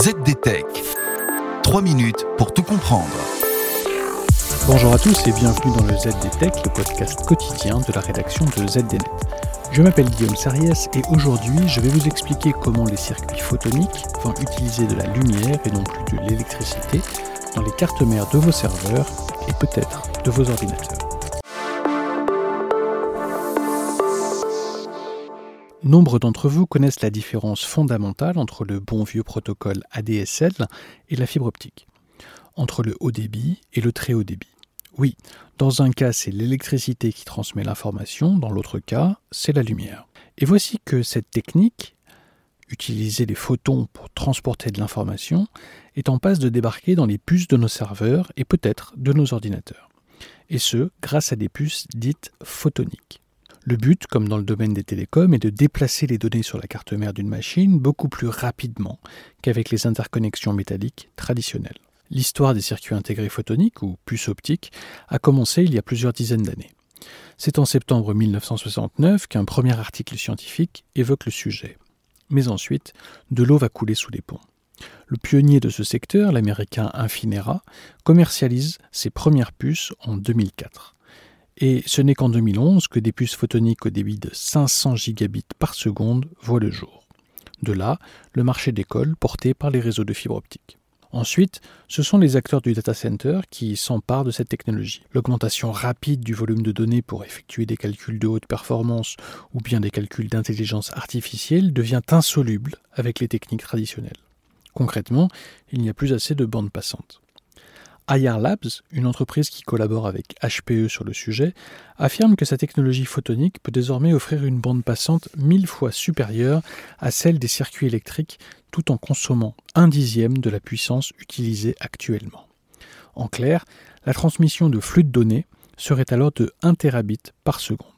ZDTech. 3 minutes pour tout comprendre. Bonjour à tous et bienvenue dans le ZDTech, le podcast quotidien de la rédaction de ZDNet. Je m'appelle Guillaume Sariès et aujourd'hui je vais vous expliquer comment les circuits photoniques vont utiliser de la lumière et non plus de l'électricité dans les cartes mères de vos serveurs et peut-être de vos ordinateurs. Nombre d'entre vous connaissent la différence fondamentale entre le bon vieux protocole ADSL et la fibre optique, entre le haut débit et le très haut débit. Oui, dans un cas c'est l'électricité qui transmet l'information, dans l'autre cas c'est la lumière. Et voici que cette technique, utiliser les photons pour transporter de l'information, est en passe de débarquer dans les puces de nos serveurs et peut-être de nos ordinateurs. Et ce, grâce à des puces dites photoniques. Le but, comme dans le domaine des télécoms, est de déplacer les données sur la carte mère d'une machine beaucoup plus rapidement qu'avec les interconnexions métalliques traditionnelles. L'histoire des circuits intégrés photoniques, ou puces optiques, a commencé il y a plusieurs dizaines d'années. C'est en septembre 1969 qu'un premier article scientifique évoque le sujet. Mais ensuite, de l'eau va couler sous les ponts. Le pionnier de ce secteur, l'américain Infinera, commercialise ses premières puces en 2004. Et ce n'est qu'en 2011 que des puces photoniques au débit de 500 gigabits par seconde voient le jour. De là, le marché décolle porté par les réseaux de fibre optique. Ensuite, ce sont les acteurs du data center qui s'emparent de cette technologie. L'augmentation rapide du volume de données pour effectuer des calculs de haute performance ou bien des calculs d'intelligence artificielle devient insoluble avec les techniques traditionnelles. Concrètement, il n'y a plus assez de bandes passantes. IR Labs, une entreprise qui collabore avec HPE sur le sujet, affirme que sa technologie photonique peut désormais offrir une bande passante mille fois supérieure à celle des circuits électriques tout en consommant un dixième de la puissance utilisée actuellement. En clair, la transmission de flux de données serait alors de 1 terabit par seconde.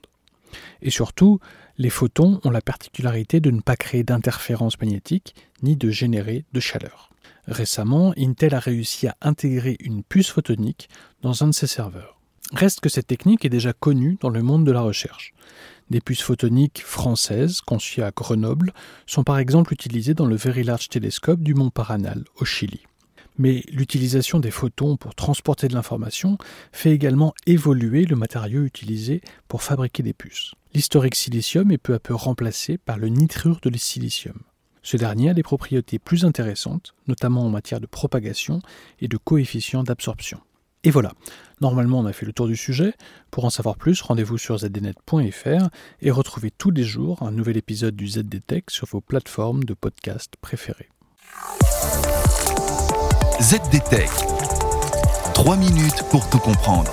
Et surtout, les photons ont la particularité de ne pas créer d'interférences magnétiques ni de générer de chaleur. Récemment, Intel a réussi à intégrer une puce photonique dans un de ses serveurs. Reste que cette technique est déjà connue dans le monde de la recherche. Des puces photoniques françaises, conçues à Grenoble, sont par exemple utilisées dans le Very Large Telescope du Mont Paranal, au Chili. Mais l'utilisation des photons pour transporter de l'information fait également évoluer le matériau utilisé pour fabriquer des puces. L'historique silicium est peu à peu remplacé par le nitrure de silicium. Ce dernier a des propriétés plus intéressantes, notamment en matière de propagation et de coefficient d'absorption. Et voilà, normalement on a fait le tour du sujet. Pour en savoir plus, rendez-vous sur zdnet.fr et retrouvez tous les jours un nouvel épisode du ZDTech sur vos plateformes de podcast préférées. ZDTech. 3 minutes pour tout comprendre.